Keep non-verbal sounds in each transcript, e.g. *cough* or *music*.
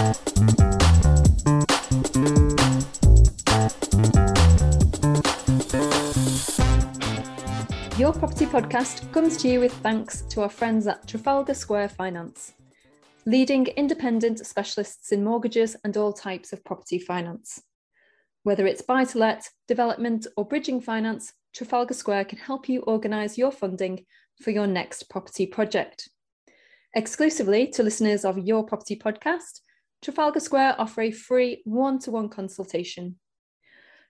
Your Property Podcast comes to you with thanks to our friends at Trafalgar Square Finance, leading independent specialists in mortgages and all types of property finance. Whether it's buy to let, development, or bridging finance, Trafalgar Square can help you organise your funding for your next property project. Exclusively to listeners of Your Property Podcast, Trafalgar Square offer a free one to one consultation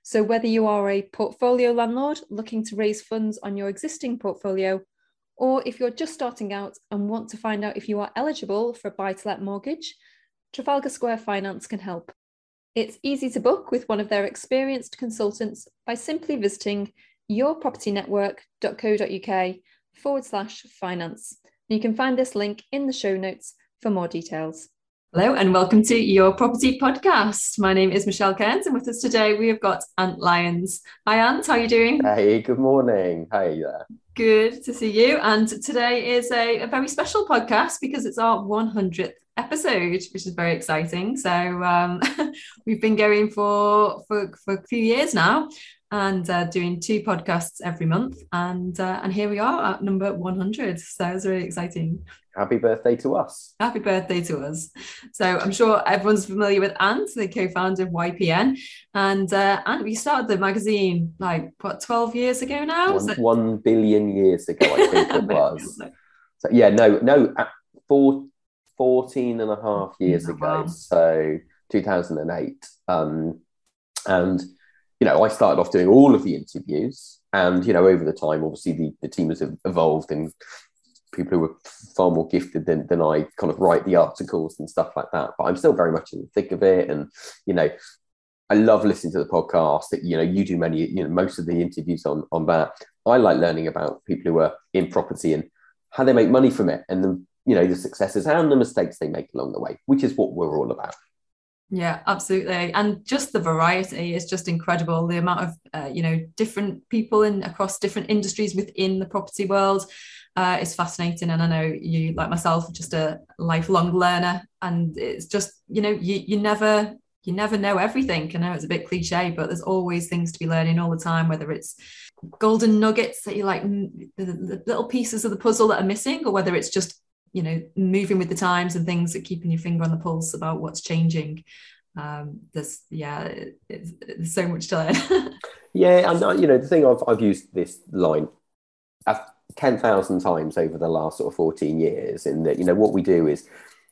so, whether you are a portfolio landlord looking to raise funds on your existing portfolio, or if you're just starting out and want to find out if you are eligible for a buy to let mortgage, Trafalgar Square Finance can help. It's easy to book with one of their experienced consultants by simply visiting yourpropertynetwork.co.uk forward slash finance. You can find this link in the show notes for more details. Hello and welcome to Your Property Podcast. My name is Michelle Cairns, and with us today we have got Ant Lyons. Hi Ant, how are you doing? Hey, good morning. Hey there. Good to see you. And today is a, a very special podcast because it's our 100th episode, which is very exciting. So um, *laughs* we've been going for, for, for a few years now and uh, doing two podcasts every month. And uh, and here we are at number 100. So it's really exciting happy birthday to us. Happy birthday to us. So I'm sure everyone's familiar with Ant, the co-founder of YPN. And uh, Ant, we started the magazine like what 12 years ago now? One, one billion years ago, I think it *laughs* was. so yeah, no, no, four, 14 and a half years oh, ago. Wow. So 2008. Um, and you know, I started off doing all of the interviews. And, you know, over the time, obviously the, the team has evolved and people who are far more gifted than, than I kind of write the articles and stuff like that. But I'm still very much in the thick of it. And, you know, I love listening to the podcast that, you know, you do many, you know, most of the interviews on, on that. I like learning about people who are in property and how they make money from it and the, you know, the successes and the mistakes they make along the way, which is what we're all about. Yeah, absolutely, and just the variety is just incredible. The amount of uh, you know different people in across different industries within the property world, uh, is fascinating. And I know you, like myself, just a lifelong learner. And it's just, you know, you, you never you never know everything. I know it's a bit cliche, but there's always things to be learning all the time, whether it's golden nuggets that you like, the, the little pieces of the puzzle that are missing, or whether it's just, you know, moving with the times and things that keeping your finger on the pulse about what's changing. Um, there's, yeah, it, it's, it's so much to learn. *laughs* yeah. And, uh, you know, the thing I've, I've used this line, I've 10,000 times over the last sort of 14 years. In that, you know, what we do is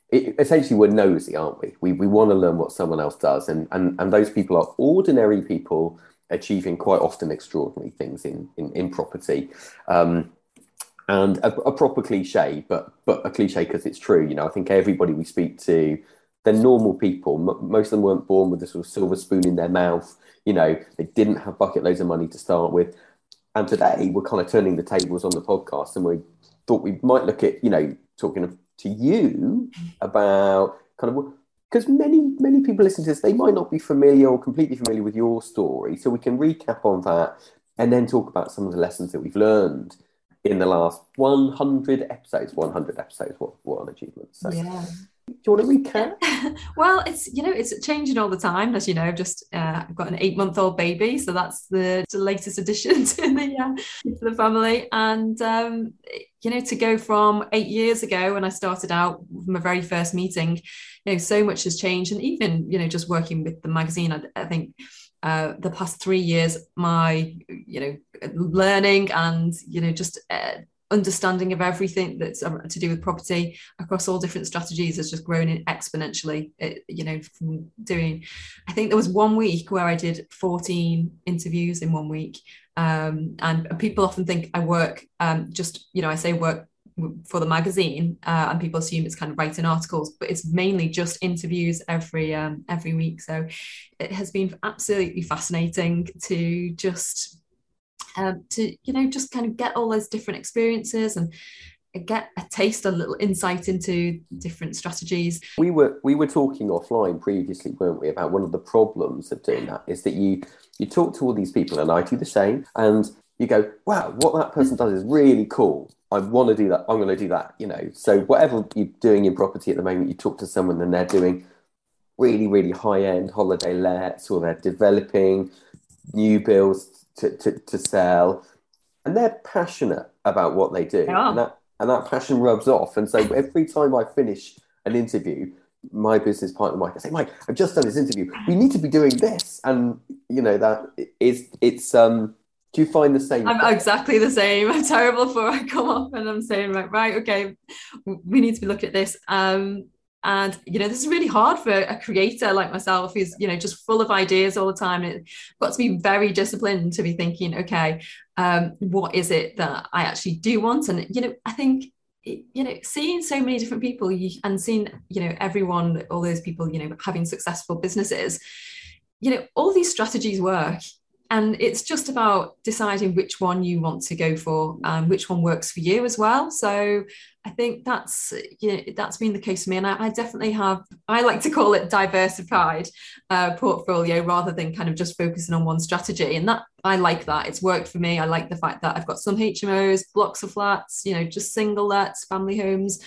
it, essentially we're nosy, aren't we? We, we want to learn what someone else does. And, and, and those people are ordinary people achieving quite often extraordinary things in, in, in property. Um, and a, a, proper cliche, but but a cliche because it's true. You know, I think everybody we speak to, they're normal people. M- most of them weren't born with a sort of silver spoon in their mouth. You know, they didn't have bucket loads of money to start with. And today we're kind of turning the tables on the podcast and we thought we might look at, you know, talking to you about kind of because many many people listen to this they might not be familiar or completely familiar with your story so we can recap on that and then talk about some of the lessons that we've learned in the last 100 episodes 100 episodes what, what an achievement so yeah do you want to recap? *laughs* well, it's you know it's changing all the time, as you know. I've just uh, I've got an eight month old baby, so that's the, the latest addition *laughs* to the uh, to the family. And um, you know, to go from eight years ago when I started out from my very first meeting, you know, so much has changed, and even you know, just working with the magazine, I, I think uh, the past three years, my you know learning and you know just uh, understanding of everything that's um, to do with property across all different strategies has just grown exponentially it, you know from doing i think there was one week where i did 14 interviews in one week. Um, and people often think i work um, just you know i say work for the magazine uh, and people assume it's kind of writing articles but it's mainly just interviews every um, every week. So it has been absolutely fascinating to just um, to you know just kind of get all those different experiences and get a taste a little insight into different strategies. We were we were talking offline previously weren't we about one of the problems of doing that is that you you talk to all these people and i do the same and you go wow what that person does is really cool i want to do that i'm going to do that you know so whatever you're doing in property at the moment you talk to someone and they're doing really, really high end holiday lets or they're developing new builds to, to, to sell. And they're passionate about what they do. Yeah. And, that, and that passion rubs off. And so every time I finish an interview, my business partner Mike, I say, Mike, I've just done this interview. We need to be doing this. And you know, that is it's um do you find the same? I'm exactly the same. I'm terrible for I come up and I'm saying, right, right, okay, we need to be looking at this. Um, and you know this is really hard for a creator like myself who's you know just full of ideas all the time it's got to be very disciplined to be thinking okay um, what is it that i actually do want and you know i think you know seeing so many different people and seeing you know everyone all those people you know having successful businesses you know all these strategies work and it's just about deciding which one you want to go for and which one works for you as well. So i think that's you know that's been the case for me. And i, I definitely have i like to call it diversified uh, portfolio rather than kind of just focusing on one strategy. And that i like that. It's worked for me. I like the fact that i've got some hmos blocks of flats you know just single lets family homes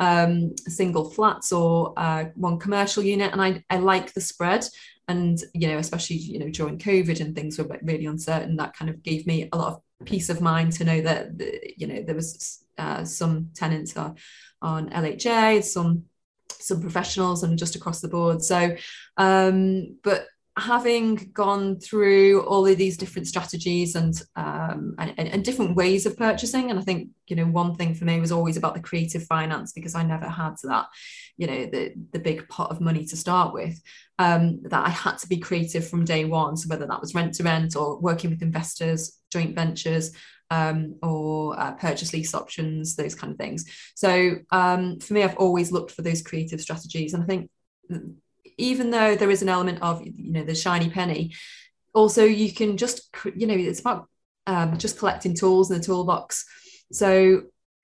um, single flats or uh, one commercial unit. And I, I like the spread and you know especially you know during covid and things were really uncertain that kind of gave me a lot of peace of mind to know that you know there was uh, some tenants are on LHA some some professionals and just across the board. So um but having gone through all of these different strategies and, um, and, and different ways of purchasing and i think you know one thing for me was always about the creative finance because i never had that you know the the big pot of money to start with um, that i had to be creative from day one. So whether that was rent to rent or working with investors joint ventures um, or uh, purchase lease options those kind of things. So um, for me i've always looked for those creative strategies. And i think even though there is an element of you know the shiny penny also you can just you know it's about um, just collecting tools in the toolbox. So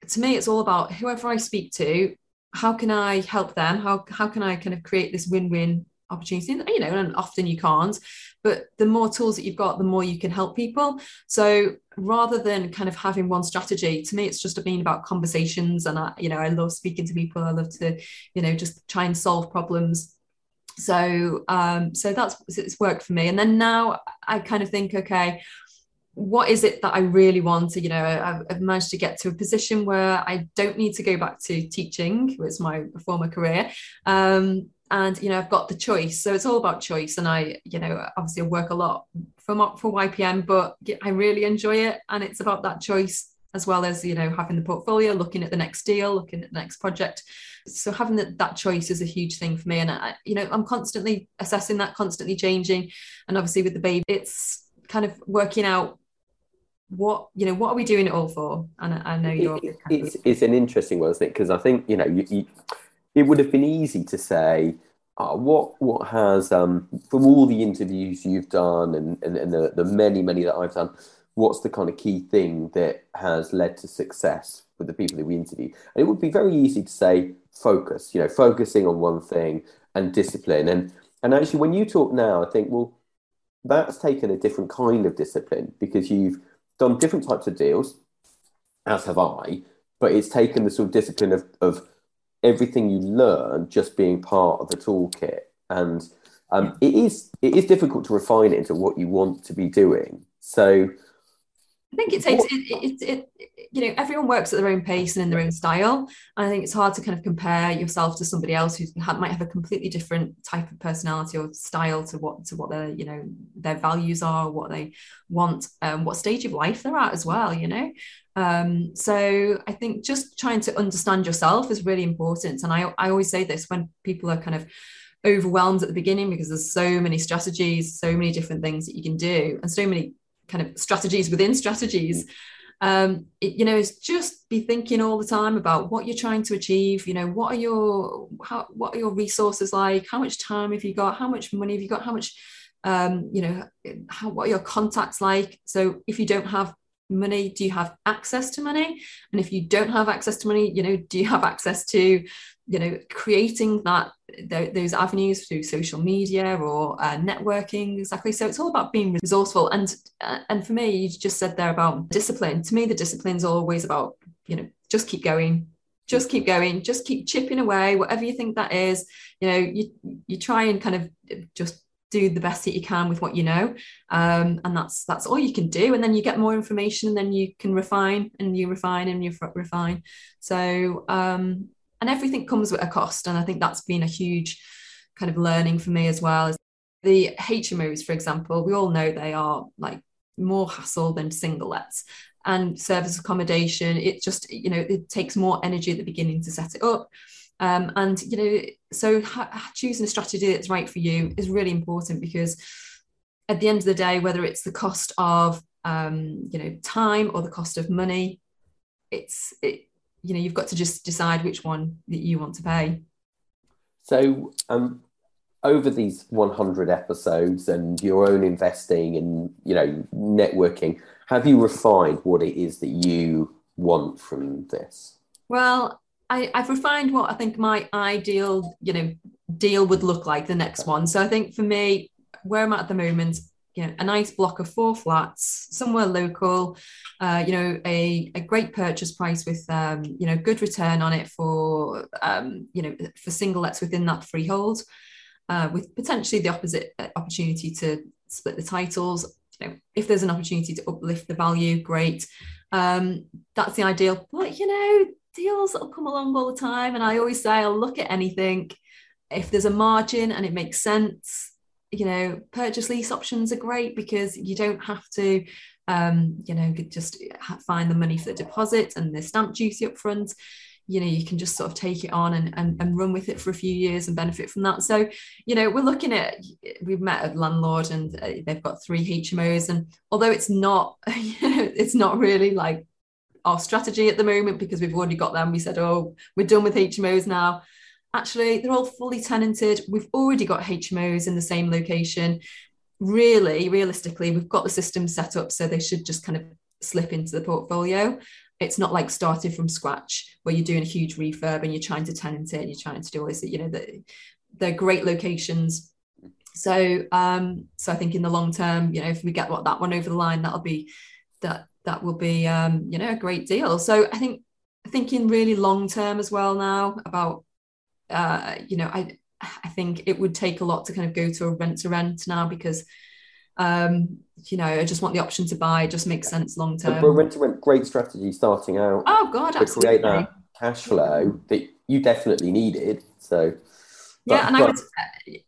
to me it's all about whoever i speak to how can i help them? How, how can i kind of create this win-win opportunity? You know and often you can't but the more tools that you've got the more you can help people. So rather than kind of having one strategy to me it's just been about conversations. And i you know i love speaking to people. I love to you know just try and solve problems so um so that's it's worked for me. And then now i kind of think okay what is it that i really want to, you know I've, I've, managed to get to a position where i don't need to go back to teaching which was my former career. Um and you know i've got the choice. So it's all about choice. And i you know obviously I work a lot for for YPN but i really enjoy it. And it's about that choice as well as you know having the portfolio looking at the next deal looking at the next project. So having that, that choice is a huge thing for me. And I, you know i'm constantly assessing that constantly changing. And obviously with the baby it's kind of working out what you know what are we doing it all for? And i, I know you're it, it's, it's an interesting one isn't it? Because i think you know you, you, it would have been easy to say uh, what what has um, from all the interviews you've done and, and, and the, the many many that i've done what's the kind of key thing that has led to success with the people that we interview. And it would be very easy to say focus, you know, focusing on one thing and discipline. And and actually when you talk now, I think, well, that's taken a different kind of discipline because you've done different types of deals, as have I, but it's taken the sort of discipline of, of everything you learn just being part of the toolkit. And um, it is it is difficult to refine it into what you want to be doing. So I think it takes it, it, it, you know everyone works at their own pace and in their own style. And I think it's hard to kind of compare yourself to somebody else who might have a completely different type of personality or style to what to what their you know their values are, what they want, um, what stage of life they're at as well. You know, um, so I think just trying to understand yourself is really important. And I I always say this when people are kind of overwhelmed at the beginning because there's so many strategies, so many different things that you can do, and so many kind of strategies within strategies. Um, it, you know is just be thinking all the time about what you're trying to achieve you know what are your how, what are your resources like? How much time have you got? How much money have you got? How much um, you know how what are your contacts like? So if you don't have money do you have access to money? And if you don't have access to money you know do you have access to you know creating that th- those avenues through social media or uh, networking exactly. So it's all about being resourceful. And uh, and for me you just said there about discipline. To me the discipline is always about you know just keep going just keep going just keep chipping away whatever you think that is. You know you you try and kind of just do the best that you can with what you know um, and that's that's all you can do. And then you get more information and then you can refine and you refine and you refine. So um, and everything comes with a cost and i think that's been a huge kind of learning for me as well. Is the hmos for example we all know they are like more hassle than single lets and service accommodation it just you know it takes more energy at the beginning to set it up. Um, and you know so ha- choosing a strategy that's right for you is really important because at the end of the day whether it's the cost of um, you know time or the cost of money it's it, you know you've got to just decide which one that you want to pay. So um over these 100 episodes and your own investing and you know networking have you refined what it is that you want from this? Well I, have refined what I think my ideal, you know, deal would look like the next one. So I think for me, where I'm at at the moment, you know, a nice block of four flats, somewhere local, uh, you know, a, a great purchase price with, um, you know, good return on it for, um, you know, for single lets within that freehold, uh, with potentially the opposite uh, opportunity to split the titles. You know, if there's an opportunity to uplift the value, great. Um, that's the ideal. But you know, deals that'll come along all the time. And I always say I'll look at anything. If there's a margin and it makes sense, you know, purchase lease options are great because you don't have to, um, you know, just find the money for the deposit and the stamp duty up front. You know, you can just sort of take it on and, and, and run with it for a few years and benefit from that. So, you know, we're looking at, we've met a landlord and uh, they've got three HMOs. And although it's not, you *laughs* know, it's not really like our strategy at the moment because we've already got them. We said, oh, we're done with HMOs now. Actually, they're all fully tenanted. We've already got HMOs in the same location. Really, realistically, we've got the system set up so they should just kind of slip into the portfolio. It's not like starting from scratch where you're doing a huge refurb and you're trying to tenant it and you're trying to do all this, you know, the, they're great locations. So um, so I think in the long term, you know, if we get what that one over the line, that'll be that that will be um, you know a great deal. So I think thinking really long term as well now about uh, you know I I think it would take a lot to kind of go to a rent to rent now because um, you know I just want the option to buy. It just makes sense long term. Rent to rent, great strategy starting out. Oh God, to absolutely. create that cash flow that you definitely needed. So. But, yeah, and I would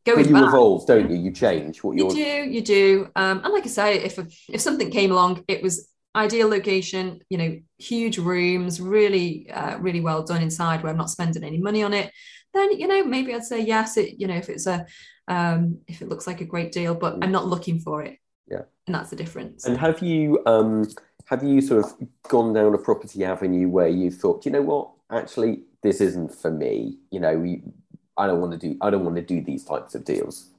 go. But you back, evolve, don't you? You change what you do. You do. Um, and like I say, if if something came along, it was ideal location, you know, huge rooms, really, uh, really well done inside where I'm not spending any money on it, then, you know, maybe I'd say yes, it, you know, if it's a, um, if it looks like a great deal, but I'm not looking for it. Yeah. And that's the difference. And have you, um, have you sort of gone down a property avenue where you thought, you know what, actually, this isn't for me, you know, we, I don't want to do, I don't want to do these types of deals?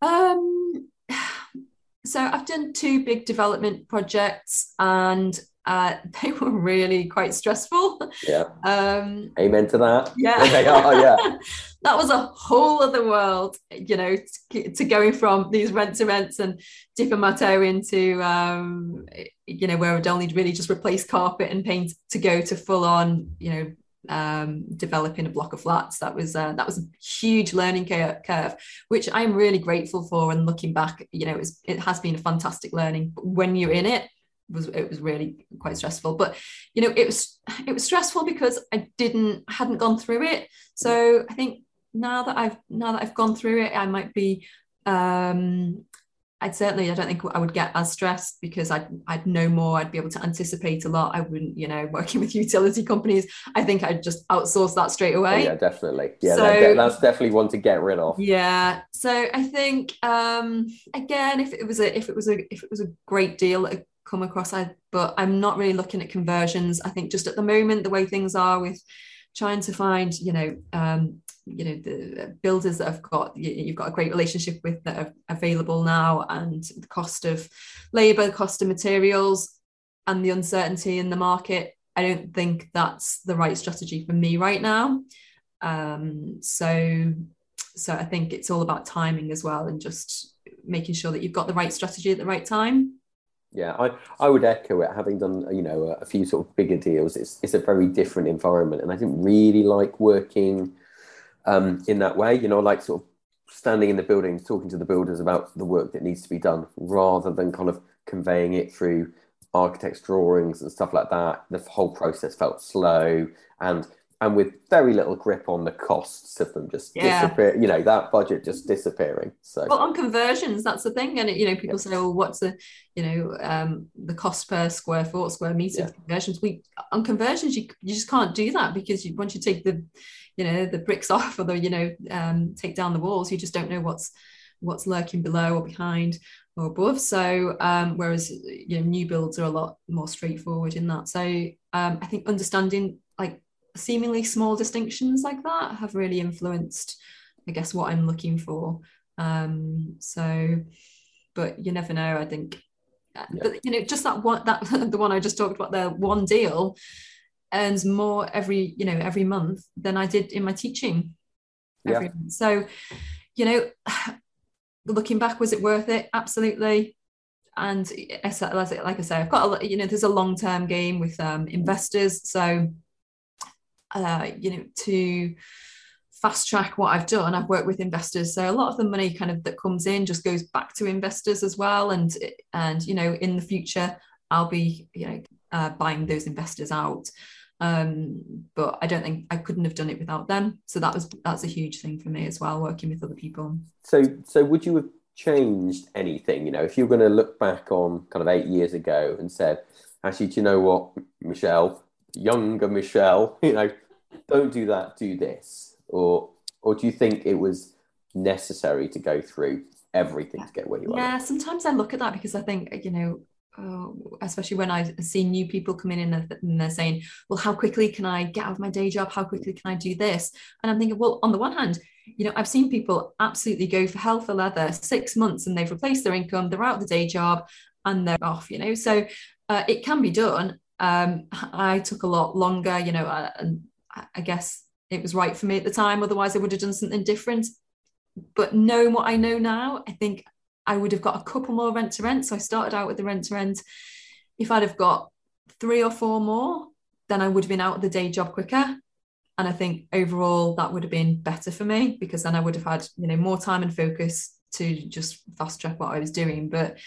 Um, *sighs* so I've done two big development projects and uh, *laughs* they were really quite stressful. Yeah. Um, Amen to that. Yeah. *laughs* they are, yeah. *laughs* that was a whole other world, you know, to, to going from these rent to rents and dipping my toe into, um, you know, where I'd only really just replace carpet and paint to go to full on, you know, um, developing a block of flats. That was uh, that was a huge learning curve, which I'm really grateful for. And looking back, you know, it, was, it has been a fantastic learning. But when you're in it was it was really quite stressful. But you know, it was it was stressful because I didn't hadn't gone through it. So I think now that I've now that I've gone through it, I might be um, I'd certainly, I don't think I would get as stressed because I'd, I'd know more. I'd be able to anticipate a lot. I wouldn't, you know, working with utility companies. I think I'd just outsource that straight away. Oh, yeah, definitely. Yeah, so, that's definitely one to get rid of. Yeah. So I think, um, again, if it was a, if it was a, if it was a great deal that come across, I, but I'm not really looking at conversions. I think just at the moment, the way things are with trying to find, you know, um, you know the builders that have got you've got a great relationship with that are available now and the cost of labor cost of materials and the uncertainty in the market i don't think that's the right strategy for me right now. Um, so so i think it's all about timing as well and just making sure that you've got the right strategy at the right time Yeah, I, I would echo it. Having done you know a, a, few sort of bigger deals, it's it's a very different environment, and I didn't really like working um, in that way. You know, like sort of standing in the building, talking to the builders about the work that needs to be done, rather than kind of conveying it through architect's drawings and stuff like that. The whole process felt slow and and with very little grip on the costs of them just yeah. disappear you know that budget just disappearing so well on conversions that's the thing and you know people yeah. say well what's the you know um, the cost per square foot square meter yeah. conversions we on conversions you, you just can't do that because you, once you take the you know the bricks *laughs* off or the you know um, take down the walls you just don't know what's what's lurking below or behind or above. So um, whereas you know new builds are a lot more straightforward in that. So um, I think understanding like seemingly small distinctions like that have really influenced, I guess, what I'm looking for. Um, so, but you never know. I think, uh, yeah. but you know, just that one that *laughs* the one I just talked about, the one deal earns more every you know every month than I did in my teaching. Yeah. month. So, you know, *sighs* looking back, was it worth it? Absolutely. And like I say, I've got a, you know, there's a long term game with um, investors. So, uh, you know, to fast track what I've done, I've worked with investors. So a lot of the money kind of that comes in just goes back to investors as well. And and you know, in the future, I'll be you know uh, buying those investors out um, but I don't think I couldn't have done it without them. So that was that's a huge thing for me as well, working with other people. So so would you have changed anything? You know, if you're going to look back on kind of eight years ago and said, actually, do you know what, Michelle, younger Michelle, *laughs* you know, don't do that, do this, or or do you think it was necessary to go through everything to get where you are? Yeah, sometimes I look at that because I think you know Oh, especially when I see new people coming in and they're saying, well, how quickly can I get out of my day job? How quickly can I do this? And I'm thinking, well, on the one hand, you know, I've seen people absolutely go for hell for leather six months and they've replaced their income, they're out of the day job and they're off, you know, so uh, it can be done. Um, I took a lot longer, you know, uh, and I guess it was right for me at the time. Otherwise, I would have done something different. But knowing what I know now, I think I would have got a couple more rent to rent. So I started out with the rent to rent. If I'd have got three or four more, then I would have been out of the day job quicker. And I think overall that would have been better for me because then I would have had, you know, more time and focus to just fast track what I was doing. But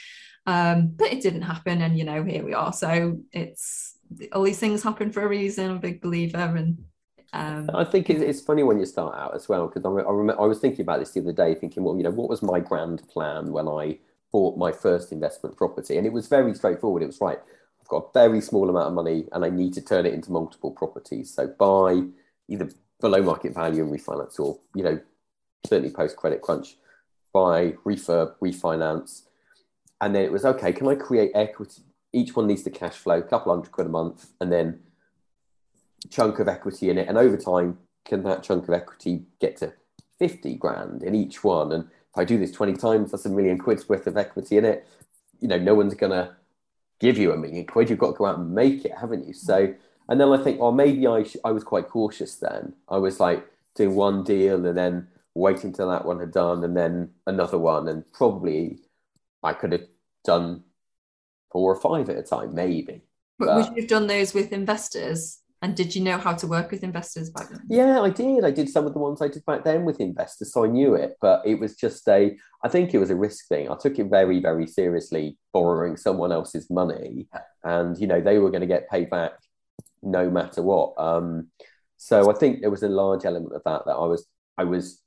um, but it didn't happen. And you know, here we are. So it's all these things happen for a reason. I'm a big believer and um, I think it's funny when you start out as well because I, I, I was thinking about this the other day, thinking, well, you know, what was my grand plan when I bought my first investment property? And it was very straightforward. It was right. I've got a very small amount of money and I need to turn it into multiple properties. So buy either below market value and refinance, or you know, certainly post credit crunch, buy refurb, refinance, and then it was okay. Can I create equity? Each one needs to cash flow, a couple hundred quid a month, and then chunk of equity in it, and over time, can that chunk of equity get to fifty grand in each one? And if I do this twenty times, that's a million quid's worth of equity in it. You know, no one's gonna give you a million quid. You've got to go out and make it, haven't you? So, and then I think, well, maybe I sh- I was quite cautious then. I was like doing one deal and then waiting till that one had done, and then another one, and probably I could have done four or five at a time, maybe. But, but would you have done those with investors? And did you know how to work with investors back then? Yeah, I did. I did some of the ones I did back then with investors, so I knew it. But it was just a, I think it was a risk thing. I took it very, very seriously, borrowing someone else's money, and you know they were going to get paid back no matter what. Um, so I think there was a large element of that that I was, I was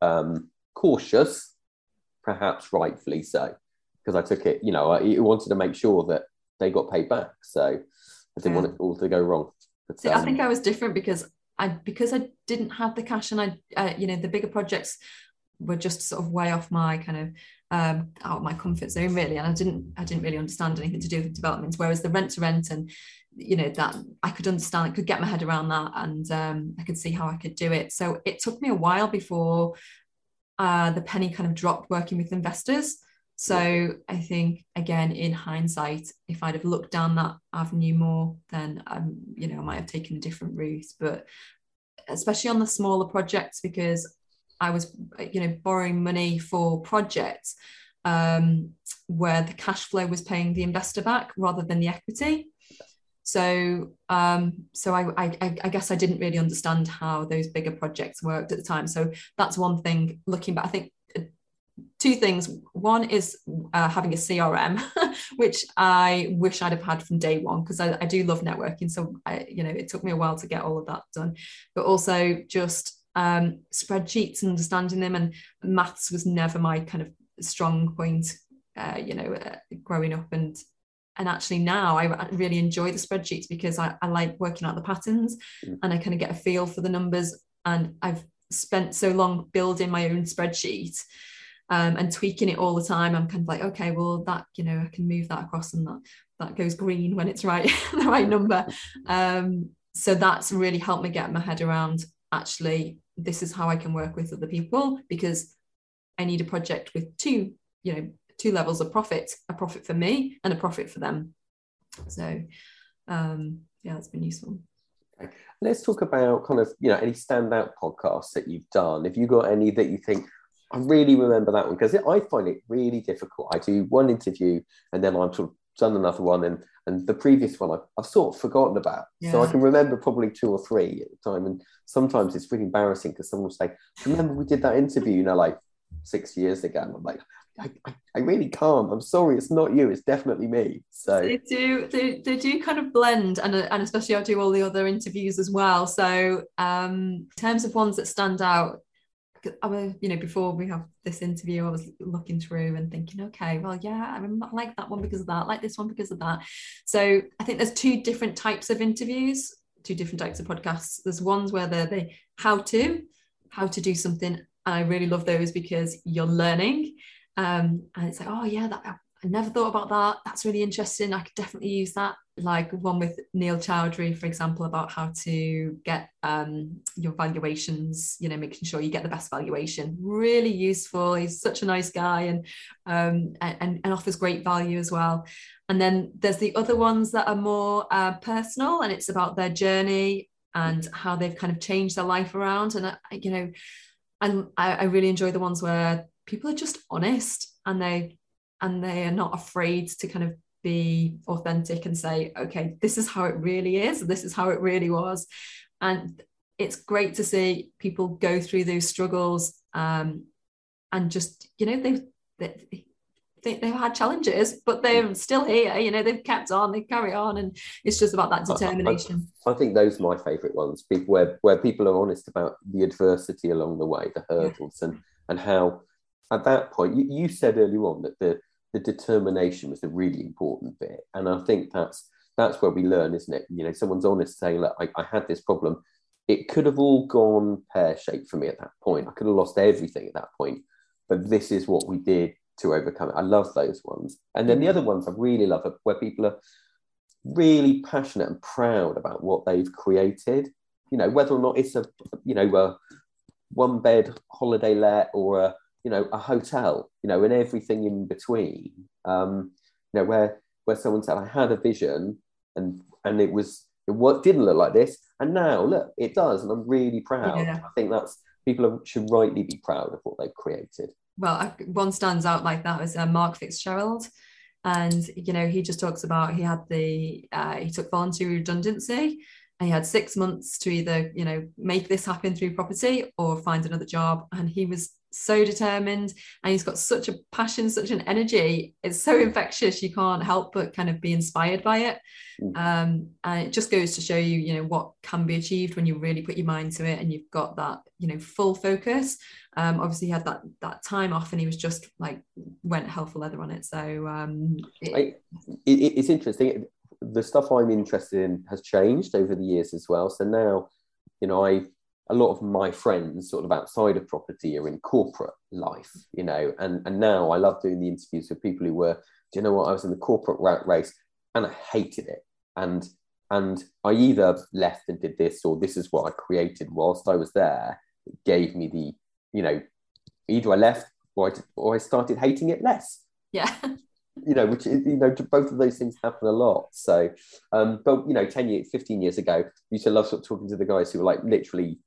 um, cautious, perhaps rightfully so, because I took it. You know, I wanted to make sure that they got paid back. So I didn't yeah. want it all to go wrong. But, See, um, I think I was different because I because I didn't have the cash and I, uh, you know, the bigger projects were just sort of way off my kind of um, out of my comfort zone really, and I didn't I didn't really understand anything to do with developments. Whereas the rent to rent and you know that I could understand, I could get my head around that, and um, I could see how I could do it. So it took me a while before uh, the penny kind of dropped working with investors. So I think again, in hindsight, if I'd have looked down that avenue more, then um, you know, I might have taken a different route. But especially on the smaller projects, because I was, you know, borrowing money for projects, um, where the cash flow was paying the investor back rather than the equity. So, um, so I, I, I guess I didn't really understand how those bigger projects worked at the time. So that's one thing. Looking back, I think uh, two things. One is uh, having a CRM, *laughs* which I wish I'd have had from day one because I, I, do love networking. So I, you know, it took me a while to get all of that done. But also just um, spreadsheets and understanding them, and maths was never my kind of strong point. Uh, you know, uh, growing up and and actually now I really enjoy the spreadsheets because I, I like working out the patterns mm. and I kind of get a feel for the numbers. And I've spent so long building my own spreadsheet um, and tweaking it all the time. I'm kind of like, okay, well that you know I can move that across and that that goes green when it's right *laughs* the right number. Um, so that's really helped me get my head around actually this is how I can work with other people because I need a project with two you know two levels of profit a profit for me and a profit for them so um yeah it's been useful okay. let's talk about kind of you know any standout podcasts that you've done if you got any that you think I really remember that one because I find it really difficult. I do one interview and then I'm sort of done another one and and the previous one I've, I've sort of forgotten about. Yeah. So I can remember probably two or three at the time. And sometimes it's really embarrassing because someone will say, Remember we did that interview, you know, like six years ago. And I'm like, I, I, I, really can't. I'm sorry, it's not you. It's definitely me. So they do they, they do kind of blend, and and especially I do all the other interviews as well. So um, in terms of ones that stand out, I was you know before we have this interview, I was looking through and thinking, okay, well yeah, I, remember, I like that one because of that, I like this one because of that. So I think there's two different types of interviews, two different types of podcasts. There's ones where they're the how to, how to do something. And I really love those because you're learning um, and it's like, oh yeah, that I never thought about that. That's really interesting. I could definitely use that. Like one with Neil Chowdhury, for example, about how to get um, your valuations, you know, making sure you get the best valuation. Really useful. He's such a nice guy and um, and, and offers great value as well. And then there's the other ones that are more uh, personal and it's about their journey and how they've kind of changed their life around. And, you know, and I, I really enjoy the ones where people are just honest and they and they are not afraid to kind of be authentic and say okay this is how it really is this is how it really was. And it's great to see people go through those struggles um, and just you know they've they, they, they've had challenges but they're still here you know they've kept on they carry on and it's just about that determination I, I, I think those are my favorite ones people where where people are honest about the adversity along the way the hurdles yeah. and and how at that point, you, you said earlier on that the, the determination was the really important bit. And I think that's that's where we learn, isn't it? You know, someone's honest saying, look, I, I had this problem. It could have all gone pear-shaped for me at that point. I could have lost everything at that point. But this is what we did to overcome it. I love those ones. And then the other ones I really love are where people are really passionate and proud about what they've created. You know, whether or not it's a you know a one bed holiday let or a you know, a hotel, you know, and everything in between. Um, you know, where where someone said, I had a vision and and it was it what didn't look like this, and now look, it does, and I'm really proud. Yeah. I think that's people should rightly be proud of what they've created. Well, one stands out like that was uh, Mark Fitzgerald, and you know he just talks about he had the uh, he took voluntary redundancy and he had six months to either you know make this happen through property or find another job and he was so determined and he's got such a passion such an energy. It's so infectious you can't help but kind of be inspired by it. Mm. um, and it just goes to show you you know what can be achieved when you really put your mind to it and you've got that you know full focus. Um, obviously he had that that time off and he was just like went hell for leather on it. So um, it, I, it, it's interesting. The stuff i'm interested in has changed over the years as well. So now you know i a lot of my friends sort of outside of property are in corporate life, you know, and, and now I love doing the interviews with people who were, do you know what, I was in the corporate rat race and I hated it. And and I either left and did this or this is what I created whilst I was there. It gave me the, you know, either I left or I, or I started hating it less. Yeah. *laughs* you know, which you know, both of those things happen a lot. So, um, but you know, 10 years, 15 years ago, used to love sort of talking to the guys who were like literally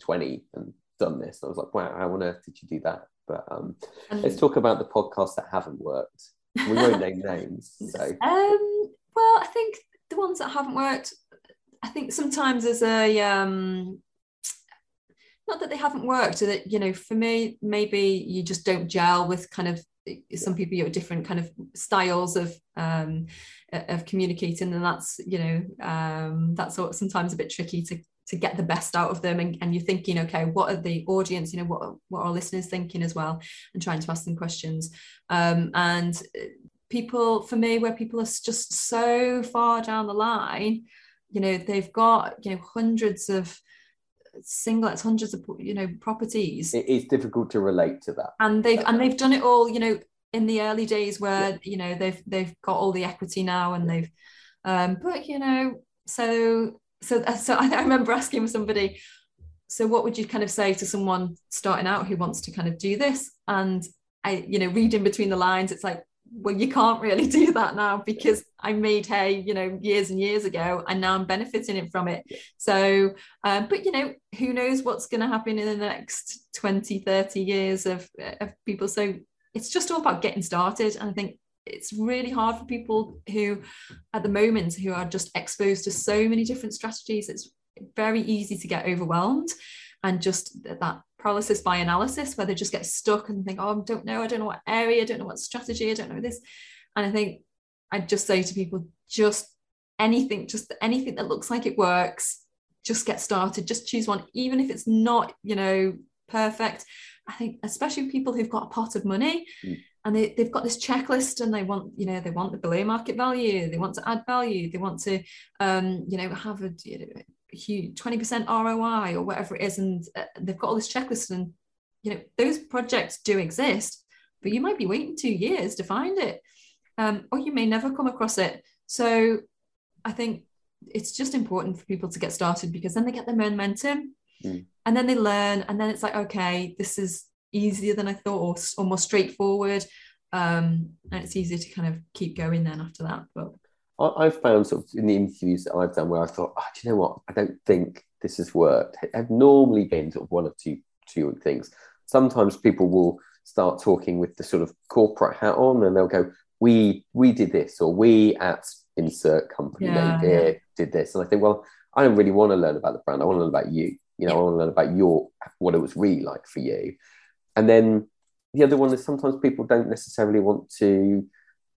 20 and done this. I was like, wow, how on earth did you do that? But um, let's talk about the podcasts that haven't worked. We won't name names. *laughs* So, um, well, I think the ones that haven't worked, I think sometimes there's a um, not that they haven't worked, or that you know, for me, maybe you just don't gel with kind of some people you have different kind of styles of um, of communicating, and that's you know um, that's sometimes a bit tricky to to get the best out of them. And, and you're thinking okay what are the audience you know what what are our listeners thinking as well? And trying to ask them questions. Um, and people for me where people are just so far down the line you know they've got you know hundreds of single, singlets hundreds of you know properties. It is difficult to relate to that. And they've and they've done it all you know in the early days where yeah. you know they've they've got all the equity now and they've um but you know so so so I, I remember asking somebody so what would you kind of say to someone starting out who wants to kind of do this? And I you know reading between the lines it's like well you can't really *laughs* do that now because i made hay you know years and years ago and now i'm benefiting it from it. So um, but you know who knows what's going to happen in the next 20 30 years of, of people. So it's just all about getting started. And i think it's really hard for people who at the moment who are just exposed to so many different strategies it's very easy to get overwhelmed and just that paralysis by analysis where they just get stuck and think, oh, I don't know, I don't know what area, I don't know what strategy, I don't know this. And I think I'd just say to people, just anything, just anything that looks like it works, just get started, just choose one, even if it's not, you know, perfect. I think especially people who've got a pot of money mm. And they, they've got this checklist and they want, you know, they want the below market value, they want to add value, they want to, um, you know, have a, you know, huge 20% ROI or whatever it is, and uh, they've got all this checklist, and you know those projects do exist, but you might be waiting two years to find it, um, or you may never come across it. So I think it's just important for people to get started because then they get the momentum, mm. and then they learn, and then it's like okay, this is easier than I thought, or, or more straightforward. Um, and it's easier to kind of keep going then after that. But I've found sort of in the interviews that I've done where I thought, oh, do you know what? I don't think this has worked. I've normally been sort of one of two two things. Sometimes people will start talking with the sort of corporate hat on, and they'll go, "We we did this," or "We at insert company yeah, name yeah. did this," and I think, well, I don't really want to learn about the brand. I want to learn about you. You know, yeah. I want to learn about your what it was really like for you. And then the other one is sometimes people don't necessarily want to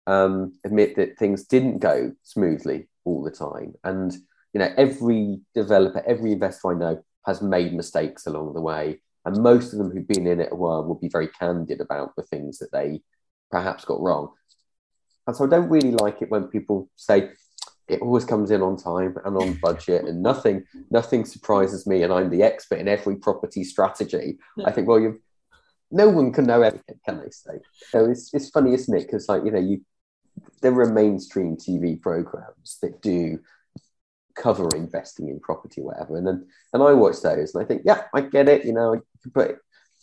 um, admit that things didn't go smoothly all the time. And you know, every developer, every investor I know has made mistakes along the way, and most of them who've been in it a while will be very candid about the things that they perhaps got wrong. And so I don't really like it when people say it always comes in on time and on budget and nothing nothing surprises me and I'm the expert in every property strategy. I think well you no one can know everything, can they say? So it's it's funny, isn't it? Because like, you know, you there are mainstream TV programs that do cover investing in property, whatever. And then and I watch those and I think, yeah, I get it, you know, but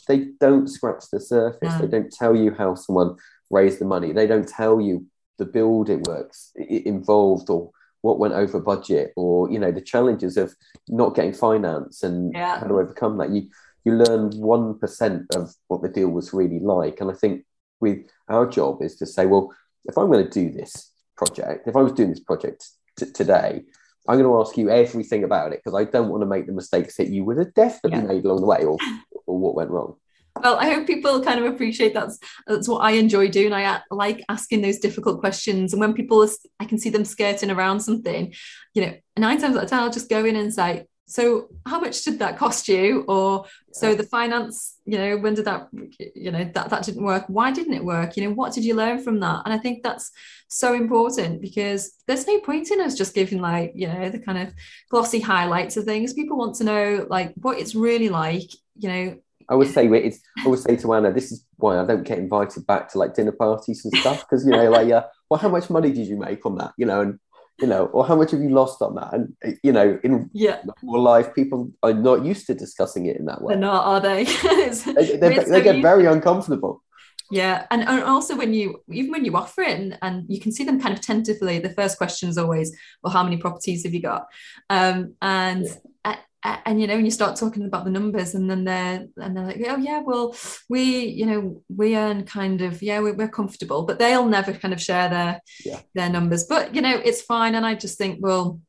they don't scratch the surface. Yeah. They hmm. don't tell you how someone raised the money. They don't tell you the building works involved or what went over budget or you know the challenges of not getting finance and yeah. how to overcome that. You you learn one percent of what the deal was really like. And I think with our job is to say, well, if I'm going to do this project, if I was doing this project t- today, I'm going to ask you everything about it because I don't want to make the mistakes that you would have definitely yeah. made along the way or, or what went wrong. Well, I hope people kind of appreciate that's that's what I enjoy doing. I like asking those difficult questions, and when people, I can see them skirting around something, you know, nine times out of ten, I'll just go in and say, so how much did that cost you? Or so the finance you know when did that you know that that didn't work? Why didn't it work? You know what did you learn from that? And i think that's so important because there's no point in us just giving like you know the kind of glossy highlights of things. People want to know like what it's really like you know. I would say it's. I would say to Anna, this is why I don't get invited back to like dinner parties and stuff because you know, like, yeah, well, how much money did you make on that? You know, and you know, or how much have you lost on that? And you know, in yeah. real life, people are not used to discussing it in that way. They're not, are they? *laughs* they, they, they get very uncomfortable. Yeah, and, and also when you even when you offer it and, and you can see them kind of tentatively, the first question is always, "Well, how many properties have you got?" Um, and yeah. And you know, when you start talking about the numbers, and then they're and they're like, oh yeah, well, we you know we earn kind of yeah we're, we're comfortable, but they'll never kind of share their Yeah. their numbers. But you know, it's fine, and I just think, well,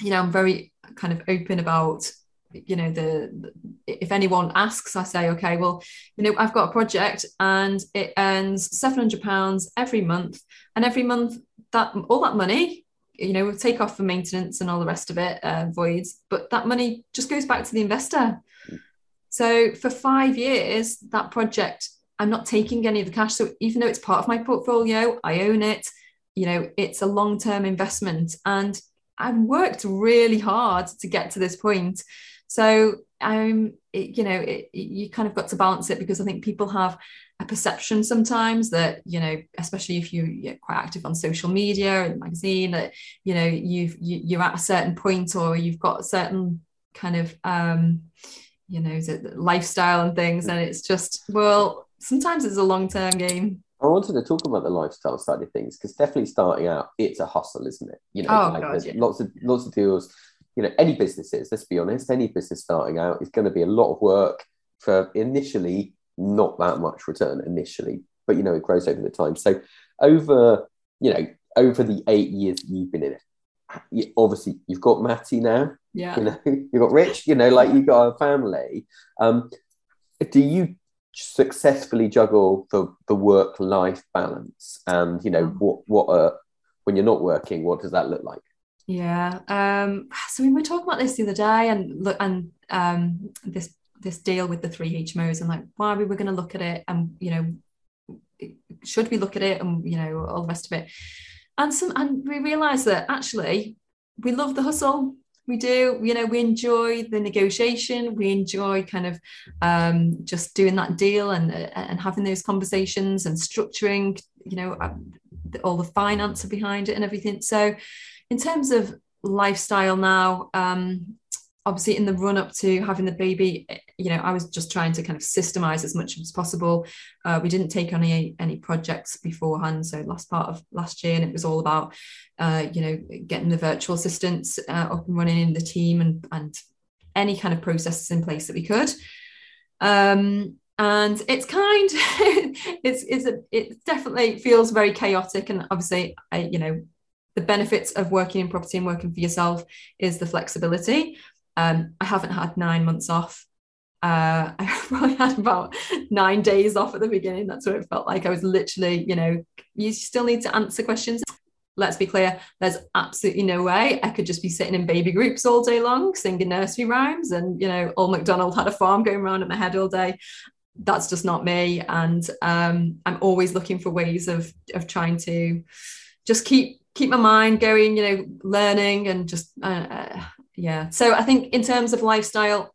you know, I'm very kind of open about you know the, the if anyone asks i say okay well you know i've got a project and it earns 700 pounds every month and every month that all that money you know, we'll take off for maintenance and all the rest of it, uh, voids, but that money just goes back to the investor. So for five years, that project, I'm not taking any of the cash. So even though it's part of my portfolio, I own it, you know, it's a long term investment. And I've worked really hard to get to this point. So I'm, it, you know, it, you kind of got to balance it because I think people have a perception sometimes that you know especially if you, you're quite active on social media and magazine that you know you've you, you're at a certain point or you've got a certain kind of um you know lifestyle and things and it's just well sometimes it's a long-term game I wanted to talk about the lifestyle side of things because definitely starting out, it's a hustle, isn't it? You know, Oh, like God, yeah. lots of lots of deals. You know, any businesses. Let's be honest, any business starting out is going to be a lot of work for initially not that much return initially, but you know it grows over the time. So over you know over the eight years you've been in it, you, obviously you've got Matty now. yeah You know, *laughs* you've got Rich. You know, like you got a family. Um, do you successfully juggle the the work life balance? And you know Mm. what what uh, when you're not working, what does that look like? Yeah. Um, *sighs* so we were talking about this the other day and look and um this this deal with the three HMOs and like why we were going to look at it and you know should we look at it and you know all the rest of it. And some and we realized that actually we love the hustle. We do, you know, we enjoy the negotiation. We enjoy kind of um, just doing that deal and and having those conversations and structuring, you know, um, all the finance behind it and everything. So, in terms of lifestyle now um obviously in the run up to having the baby you know i was just trying to kind of systemize as much as possible. Uh, we didn't take on any any projects beforehand so last part of last year and it was all about uh, you know getting the virtual assistants uh, up and running in the team and and any kind of processes in place that we could. Um and it's kind *laughs* it's it's a, it definitely feels very chaotic and obviously i you know the benefits of working in property and working for yourself is the flexibility. Um, I haven't had nine months off. Uh, *laughs* I probably had about nine days off at the beginning. That's what it felt like. I was literally, you know, you still need to answer questions. Let's be clear, there's absolutely no way I could just be sitting in baby groups all day long, singing nursery rhymes, and you know, old MacDonald had a farm going around in my head all day. That's just not me. And um, I'm always looking for ways of of trying to just keep keep my mind going, you know, learning and just, uh, uh, yeah. So I think in terms of lifestyle,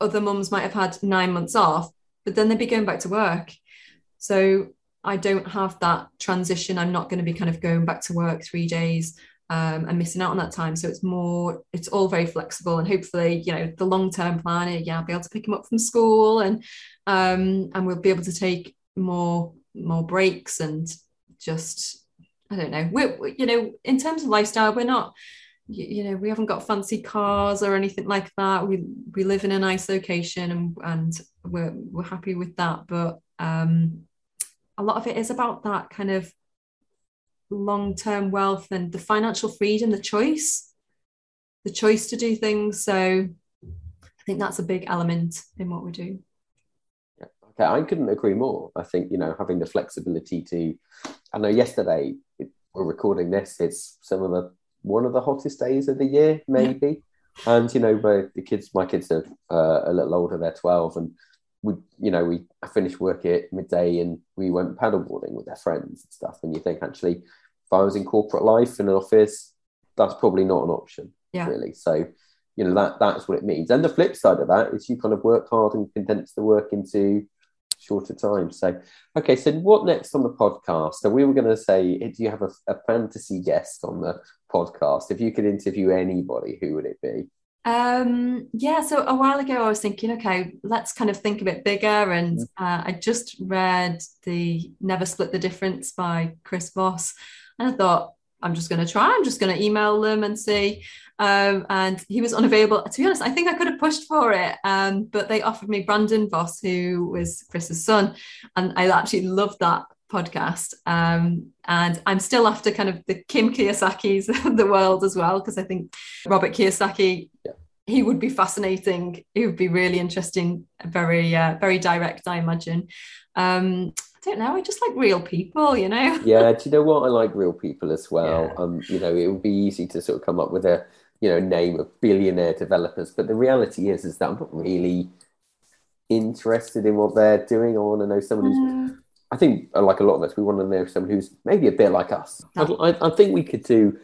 other mums might have had nine months off, but then they'd be going back to work. So I don't have that transition. I'm not going to be kind of going back to work three days um, and missing out on that time. So it's more, it's all very flexible and hopefully, you know, the long term plan, yeah, I'll be able to pick him up from school and um, and we'll be able to take more more breaks and just I don't know. We're, we- you know, in terms of lifestyle, we're not, you, know, we haven't got fancy cars or anything like that. We we live in a nice location and and we're we're happy with that. But um, a lot of it is about that kind of long term wealth and the financial freedom, the choice, the choice to do things. So I think that's a big element in what we do. Okay, I couldn't agree more. I think you know having the flexibility to. I know yesterday we're recording this. It's some of the one of the hottest days of the year, maybe. And you know, my, the kids, my kids are uh, a little older. They're twelve, and we, you know, we I finished work at midday, and we went paddleboarding with their friends and stuff. And you think actually, if I was in corporate life in an office, that's probably not an option, Yeah. really. So, you know, that that's what it means. And the flip side of that is you kind of work hard and condense the work into shorter time. So, okay, so what next on the podcast? So we were going to say, do you have a, a fantasy guest on the podcast? If you could interview anybody, who would it be? Um, yeah, so a while ago I was thinking, okay, let's kind of think a bit bigger. And uh, I just read the Never Split the Difference by Chris Voss. And I thought, I'm just going to try. I'm just going to email them and see. Um, and he was unavailable. To be honest, I think I could have pushed for it, um, but they offered me Brandon Voss, who was Chris's son, and I actually loved that podcast. Um, and I'm still after kind of the Kim Kiyosaki's *laughs* of the world as well, because I think Robert Kiyosaki, yeah. he would be fascinating. He would be really interesting, very, uh, very direct, I imagine. Um, don't know. I just like real people, you know. *laughs* yeah, do you know what? I like real people as well. Yeah. Um, you know, it would be easy to sort of come up with a you know name of billionaire developers, but the reality is is that I'm not really interested in what they're doing. I want to know someone who's. I think, uh, like a lot of us, we want to know someone who's maybe a bit like us. I, I think we could do.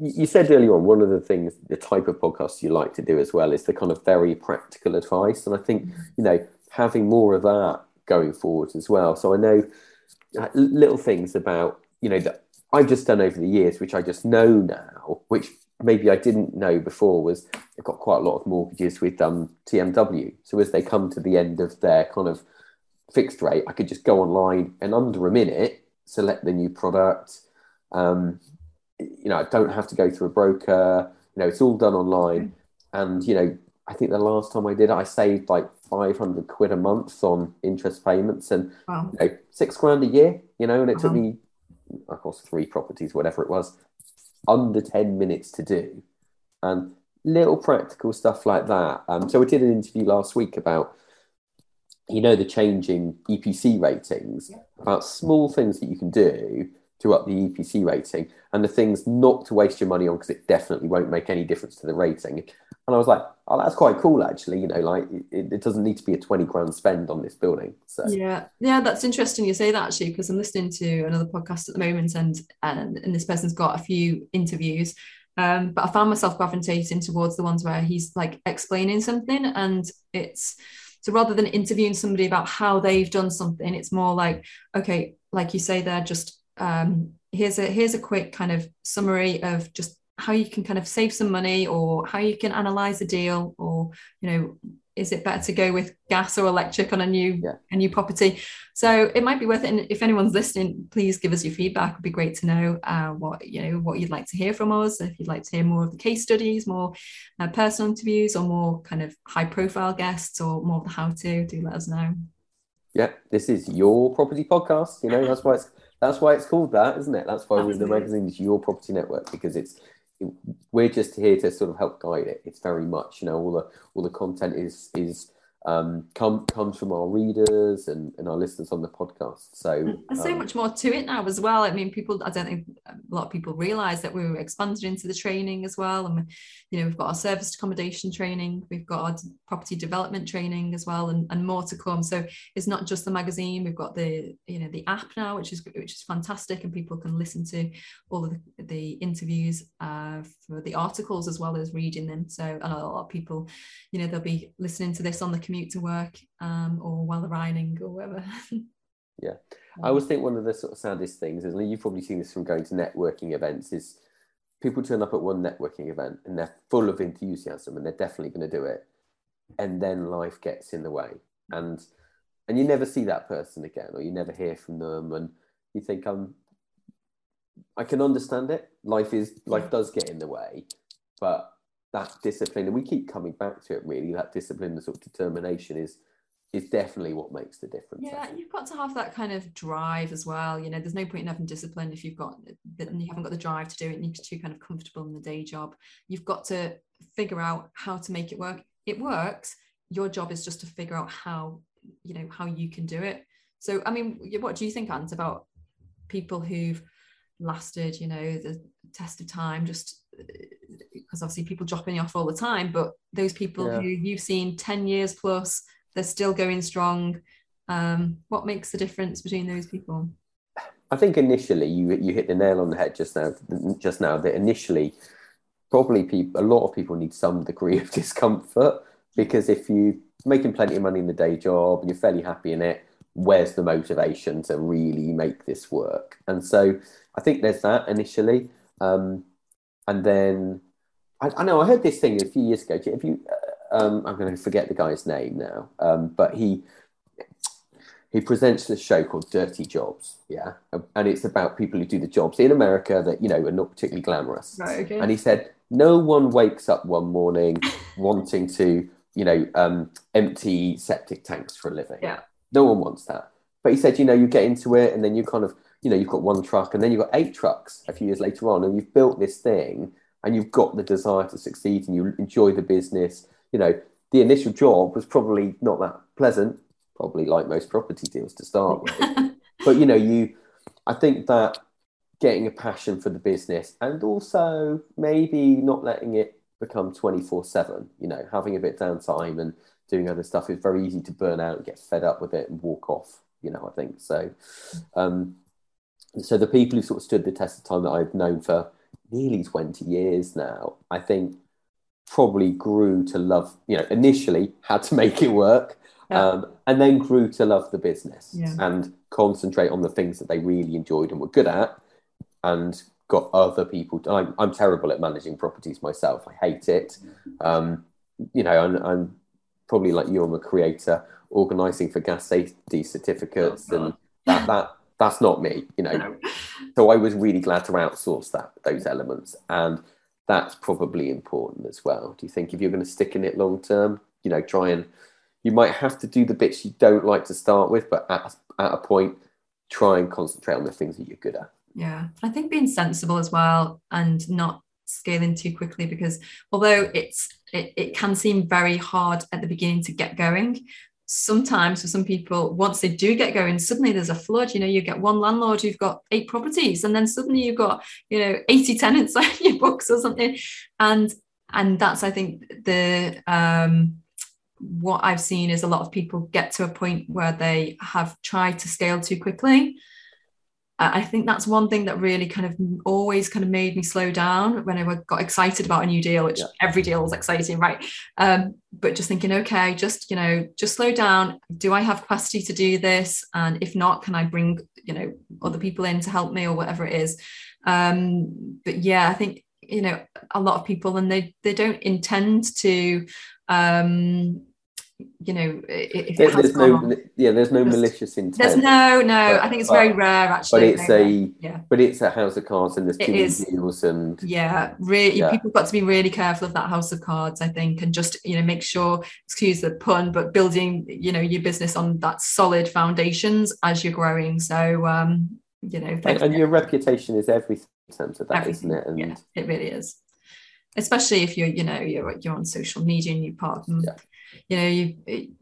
You said earlier on one of the things, the type of podcast you like to do as well is the kind of very practical advice, and I think mm-hmm. you know having more of that going forward as well. So I know uh, little things about you know that I've just done over the years, which I just know now, which maybe I didn't know before was I've got quite a lot of mortgages with um, TMW. So as they come to the end of their kind of fixed rate, I could just go online and under a minute select the new product. Um, you know, I don't have to go through a broker. You know, it's all done online. And you know, I think the last time I did it, I saved like 500 quid a month on interest payments and wow. you know, six grand a year, you know, and it wow. took me, of course, three properties, whatever it was, under 10 minutes to do. And little practical stuff like that. Um, so we did an interview last week about, you know, the changing EPC ratings, about small things that you can do to up the EPC rating and the things not to waste your money on because it definitely won't make any difference to the rating. And I was like, oh, that's quite cool, actually. You know, like it, it doesn't need to be a 20 grand spend on this building. So, yeah, yeah, that's interesting you say that actually, because I'm listening to another podcast at the moment and, and, and this person's got a few interviews. Um, but I found myself gravitating towards the ones where he's like explaining something and it's, so rather than interviewing somebody about how they've done something, it's more like, okay, like you say, they're just um, here's a here's a quick kind of summary of just how you can kind of save some money or how you can analyze a deal or you know is it better to go with gas or electric on a new yeah. a new property so it might be worth it and if anyone's listening please give us your feedback it'd be great to know uh, what you know what you'd like to hear from us if you'd like to hear more of the case studies more uh, personal interviews or more kind of high profile guests or more of the how to do let us know yeah this is your property podcast you know that's why it's that's why it's called that, isn't it? That's why Absolutely. the magazine is your property network because it's we're just here to sort of help guide it. It's very much, you know, all the all the content is is um, come comes from our readers and, and our listeners on the podcast. So there's so um, much more to it now as well. I mean, people, I don't think a lot of people realize that we were expanded into the training as well. And, you know, we've got our serviced accommodation training, we've got our property development training as well, and, and more to come. So it's not just the magazine. We've got the, you know, the app now, which is which is fantastic, and people can listen to all of the, the interviews uh, for the articles as well as reading them. So and a lot of people, you know, they'll be listening to this on the commute to work um, or while they're ironing or whatever. yeah. *laughs* I always think one of the sort of saddest things is, and you've probably seen this from going to networking events, is people turn up at one networking event and they're full of enthusiasm and they're definitely going to do it. And then life gets in the way. And and you never see that person again or you never hear from them and you think um I can understand it. Life is life does get in the way, but that discipline, and we keep coming back to it. Really, that discipline, the sort of determination, is is definitely what makes the difference. Yeah, you've got to have that kind of drive as well. You know, there's no point in having discipline if you've got that you haven't got the drive to do it and you're too kind of comfortable in the day job. You've got to figure out how to make it work. It works. Your job is just to figure out how you know how you can do it. So, I mean, what do you think, Ant, about people who've lasted, you know, the test of time, just uh, because obviously people dropping off all the time, but those people yeah. who you've seen 10 years plus, they're still going strong. Um, what makes the difference between those people? I think initially you you hit the nail on the head just now. Just now that initially, probably people a lot of people need some degree *laughs* of discomfort because if you're making plenty of money in the day job and you're fairly happy in it, where's the motivation to really make this work? And so I think there's that initially. Um, and then I, I, know I heard this thing a few years ago. If you, um, I'm going to forget the guy's name now, um, but he he presents this show called Dirty Jobs, yeah, and it's about people who do the jobs in America that you know are not particularly glamorous. Right, okay. And he said no one wakes up one morning *laughs* wanting to, you know, um, empty septic tanks for a living. Yeah. No one wants that. But he said, you know, you get into it, and then you kind of, you know, you've got one truck, and then you've got eight trucks a few years later on, and you've built this thing, and you've got the desire to succeed, and you enjoy the business. You know, the initial job was probably not that pleasant probably like most property deals to start with. *laughs* but you know, you, I think that getting a passion for the business and also maybe not letting it become 24 7 you know having a bit downtime and doing other stuff is very easy to burn out and get fed up with it and walk off you know i think so um so the people who sort of stood the test of time that i've known for nearly 20 years now i think probably grew to love you know initially had to *laughs* make it work yeah. um, and then grew to love the business yeah. and concentrate on the things that they really enjoyed and were good at and got other people to, I'm, I'm terrible at managing properties myself i hate it um, you know I'm, I'm, probably like you i'm a creator organizing for gas safety certificates oh, and that that that's not me you know *laughs* no. so i was really glad to outsource that those elements and that's probably important as well do you think if you're going to stick in it long term you know try and you might have to do the bits you don't like to start with, but at, at a point, try and concentrate on the things that you're good at. Yeah, I think being sensible as well and not scaling too quickly because although it's it, it can seem very hard at the beginning to get going sometimes for some people once they do get going suddenly there's a flood you know you get one landlord who've got eight properties and then suddenly you've got you know 80 tenants *laughs* on your books or something and and that's i think the um what I've seen is a lot of people get to a point where they have tried to scale too quickly. I think that's one thing that really kind of always kind of made me slow down when I got excited about a new deal, which yeah. every deal was exciting, right? Um, but just thinking, okay, just you know, just slow down. Do I have capacity to do this? And if not, can I bring you know other people in to help me or whatever it is? Um, but yeah, I think you know a lot of people and they they don't intend to um you know, if there, there's no, on, yeah, there's no malicious intent. There's no, no. But, I think it's very rare, actually. But it's a, yeah. But it's a house of cards, and there's too many deals, and yeah, really, yeah. people got to be really careful of that house of cards, I think, and just you know make sure, excuse the pun, but building you know your business on that solid foundations as you're growing. So, um, you know, and, and your reputation is everything in terms of that, everything. not it? And yeah, it really is especially if you're you know you're you're on social media and you're part of yeah you know you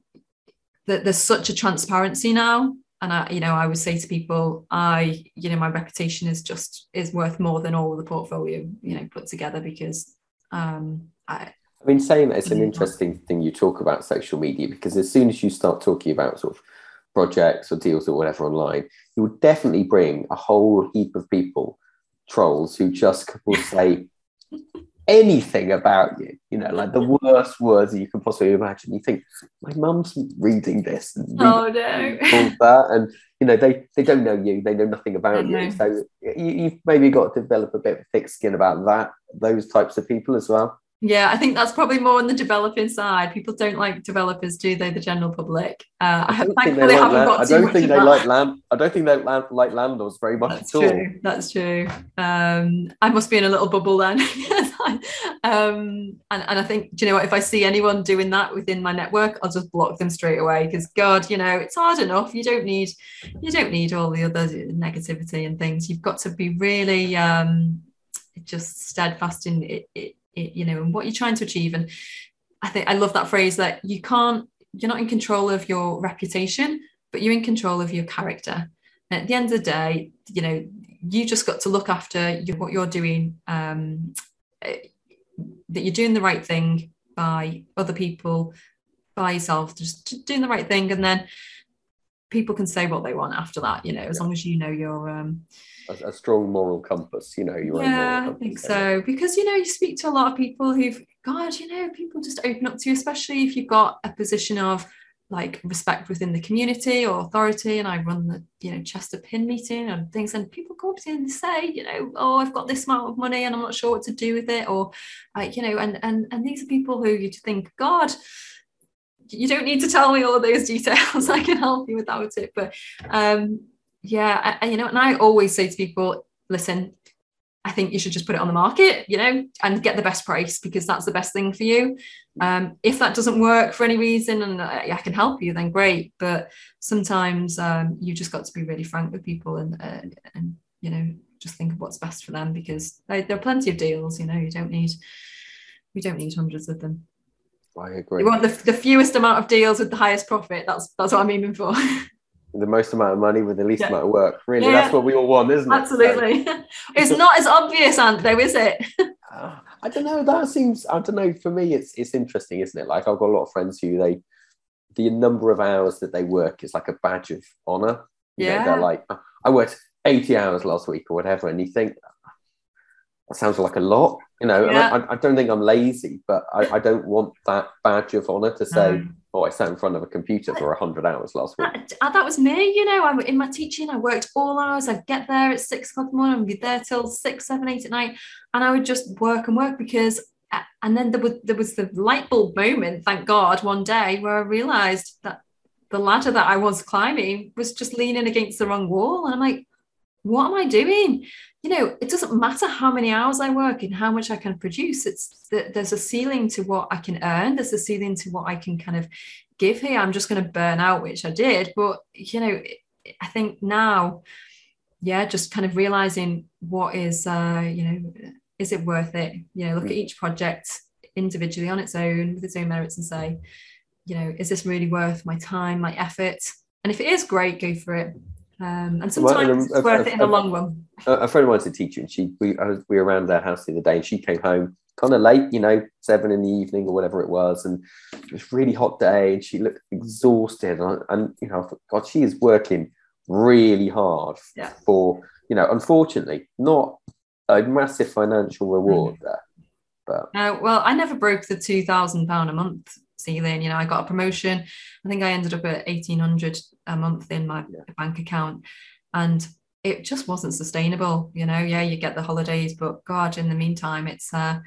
that there's such a transparency now and I, you know, I would say to people, I, you know, my reputation is just is worth more than all of the portfolio, you know, put together because um, I. I mean, saying that it's an interesting thing you talk about social media because as soon as you start talking about sort of projects or deals or whatever online, you will definitely bring a whole heap of people, trolls, who just will say *laughs* anything about you, you know, like the worst words you can possibly imagine. You think, my mum's reading this. And oh no. that. And, you know, they, they don't know you, they know nothing about you. Mm-hmm. So you, have maybe got to develop a bit of thick skin about that, those types of people as well. Yeah, I think that's probably more on the developing side. People don't like developers, do they? The general public. Uh, I, don't think they, like land, I don't think they like land. I don't think they land, like landlords very much that's at true. all. That's true. Um, I must be in a little bubble then. *laughs* um, and, and I think, do you know what? If I see anyone doing that within my network, I'll just block them straight away. Because God, you know, it's hard enough. You don't need, you don't need all the other negativity and things. You've got to be really um, just steadfast in it, it you know and what you're trying to achieve. And i think i love that phrase that you can't you're not in control of your reputation but you're in control of your character. And at the end of the day you know you just got to look after what you're doing um, that you're doing the right thing by other people by yourself just doing the right thing. And then people can say what they want after that you know as long as you know your um a, a, strong moral compass you know your yeah i think so because you know you speak to a lot of people who've god you know people just open up to you especially if you've got a position of like respect within the community or authority and I run the you know Chester PIN meeting and things and people come up to me and say you know oh I've got this amount of money and I'm not sure what to do with it or like you know and and and these are people who you think God you don't need to tell me all those *laughs* details. I can help you without it. But um, yeah, I, you know, and I always say to people, listen, I think you should just put it on the market, you know, and get the best price because that's the best thing for you. Um, if that doesn't work for any reason and I, I can help you, then great. But sometimes um, you just got to be really frank with people and, uh, and you know, just think of what's best for them because they, there are plenty of deals, you know, you don't need, we don't need hundreds of them. I agree. You want the, the fewest amount of deals with the highest profit. That's that's what I'm aiming for. *laughs* the most amount of money with the least yeah. amount of work. Really, yeah. that's what we all want, isn't it? Absolutely. *laughs* It's not as obvious, Ant, though, is it? uh, I don't know. That seems. I don't know. For me, it's it's interesting, isn't it? Like I've got a lot of friends who they, the number of hours that they work is like a badge of honor. Yeah. know, they're like, I worked eighty hours last week or whatever, and you think that sounds like a lot. You know, yeah. I, I, don't think I'm lazy, but I, I don't want that badge of honor to say. Oh, I sat in front of a computer for 100 hours last week. That, uh, that was me, you know. I'm in my teaching, I worked all hours. I'd get there at six o'clock in the morning and be there till six, seven, eight at night. And I would just work and work because, uh, and then there was, there was the light bulb moment, thank God, one day where I realized that the ladder that I was climbing was just leaning against the wrong wall. And I'm like, what am I doing? You know, it doesn't matter how many hours I work and how much I can produce. It's that there's a ceiling to what I can earn. There's a ceiling to what I can kind of give here. I'm just going to burn out, which I did. But you know, I think now, yeah, just kind of realizing what is, uh, you know, is it worth it? You know, look at each project individually on its own with its own merits and say, you know, is this really worth my time, my effort? And if it is, great, go for it. Um, and sometimes well, it's worth a, it in the long run. A friend of mine's a teacher, and she we was, we were around their house the other day, and she came home kind of late, you know, seven in the evening or whatever it was, and it was really hot day, and she looked exhausted, and, and you know, God, she is working really hard yeah. for you know, unfortunately, not a massive financial reward mm. there. But uh, well, I never broke the two thousand pound a month ceiling. You know, I got a promotion. I think I ended up at eighteen hundred a month in my yeah. bank account, and it just wasn't sustainable. You know, yeah, you get the holidays, but God, in the meantime, it's uh,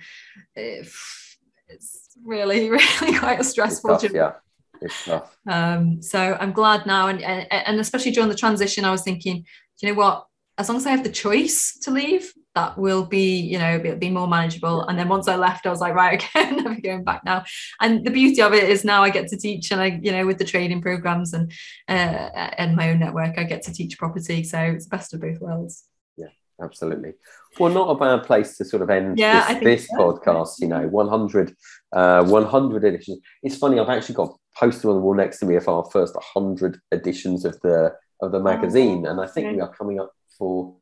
it's really, *laughs* really quite a stressful tough, Yeah, it's tough. Um, so I'm glad now, and and especially during the transition, I was thinking, you know what? As long as I have the choice to leave, that will be, you know, be, be more manageable. And then once I left, I was like, right, *laughs* okay, I'm never going back now. And the beauty of it is now I get to teach, and I, you know, with the training programs and uh, and my own network, I get to teach property. So it's best of both worlds. Yeah, absolutely. Well, not a bad place to sort of end yeah, this, this so. podcast. You know, 100, uh, 100 editions. It's funny. I've actually got posted on the wall next to me of our first 100 editions of the of the magazine, oh, and I think okay. we are coming up for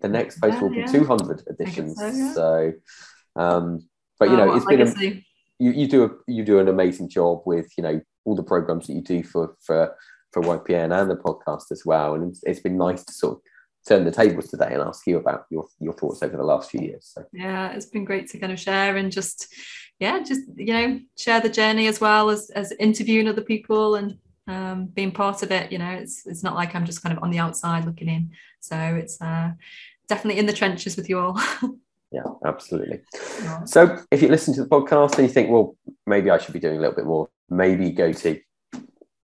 the next post yeah, will be yeah. 200 editions. So, yeah. so um, but you oh, know, it's been a, you, you do a, you do an amazing job with you know all the programs that you do for for for YPN and the podcast as well, and it's, it's been nice to sort of turn the tables today and ask you about your your thoughts over the last few years. So. Yeah, it's been great to kind of share and just yeah, just you know share the journey as well as as interviewing other people and um, being part of it. You know, it's it's not like I'm just kind of on the outside looking in. So it's uh, definitely in the trenches with you all. *laughs* yeah, absolutely. Yeah. So if you listen to the podcast and you think, well, maybe I should be doing a little bit more, maybe go to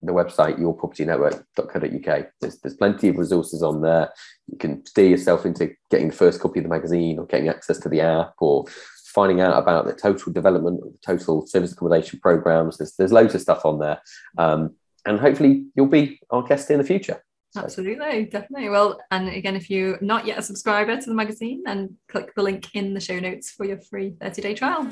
the website yourpropertynetwork.co.uk. There's, there's plenty of resources on there. You can steer yourself into getting the first copy of the magazine or getting access to the app or finding out about the total development of the total service accommodation programs. There's, there's loads of stuff on there. Um, and hopefully you'll be our guest in the future. Absolutely, definitely. Well, and again, if you're not yet a subscriber to the magazine, then click the link in the show notes for your free 30 day trial.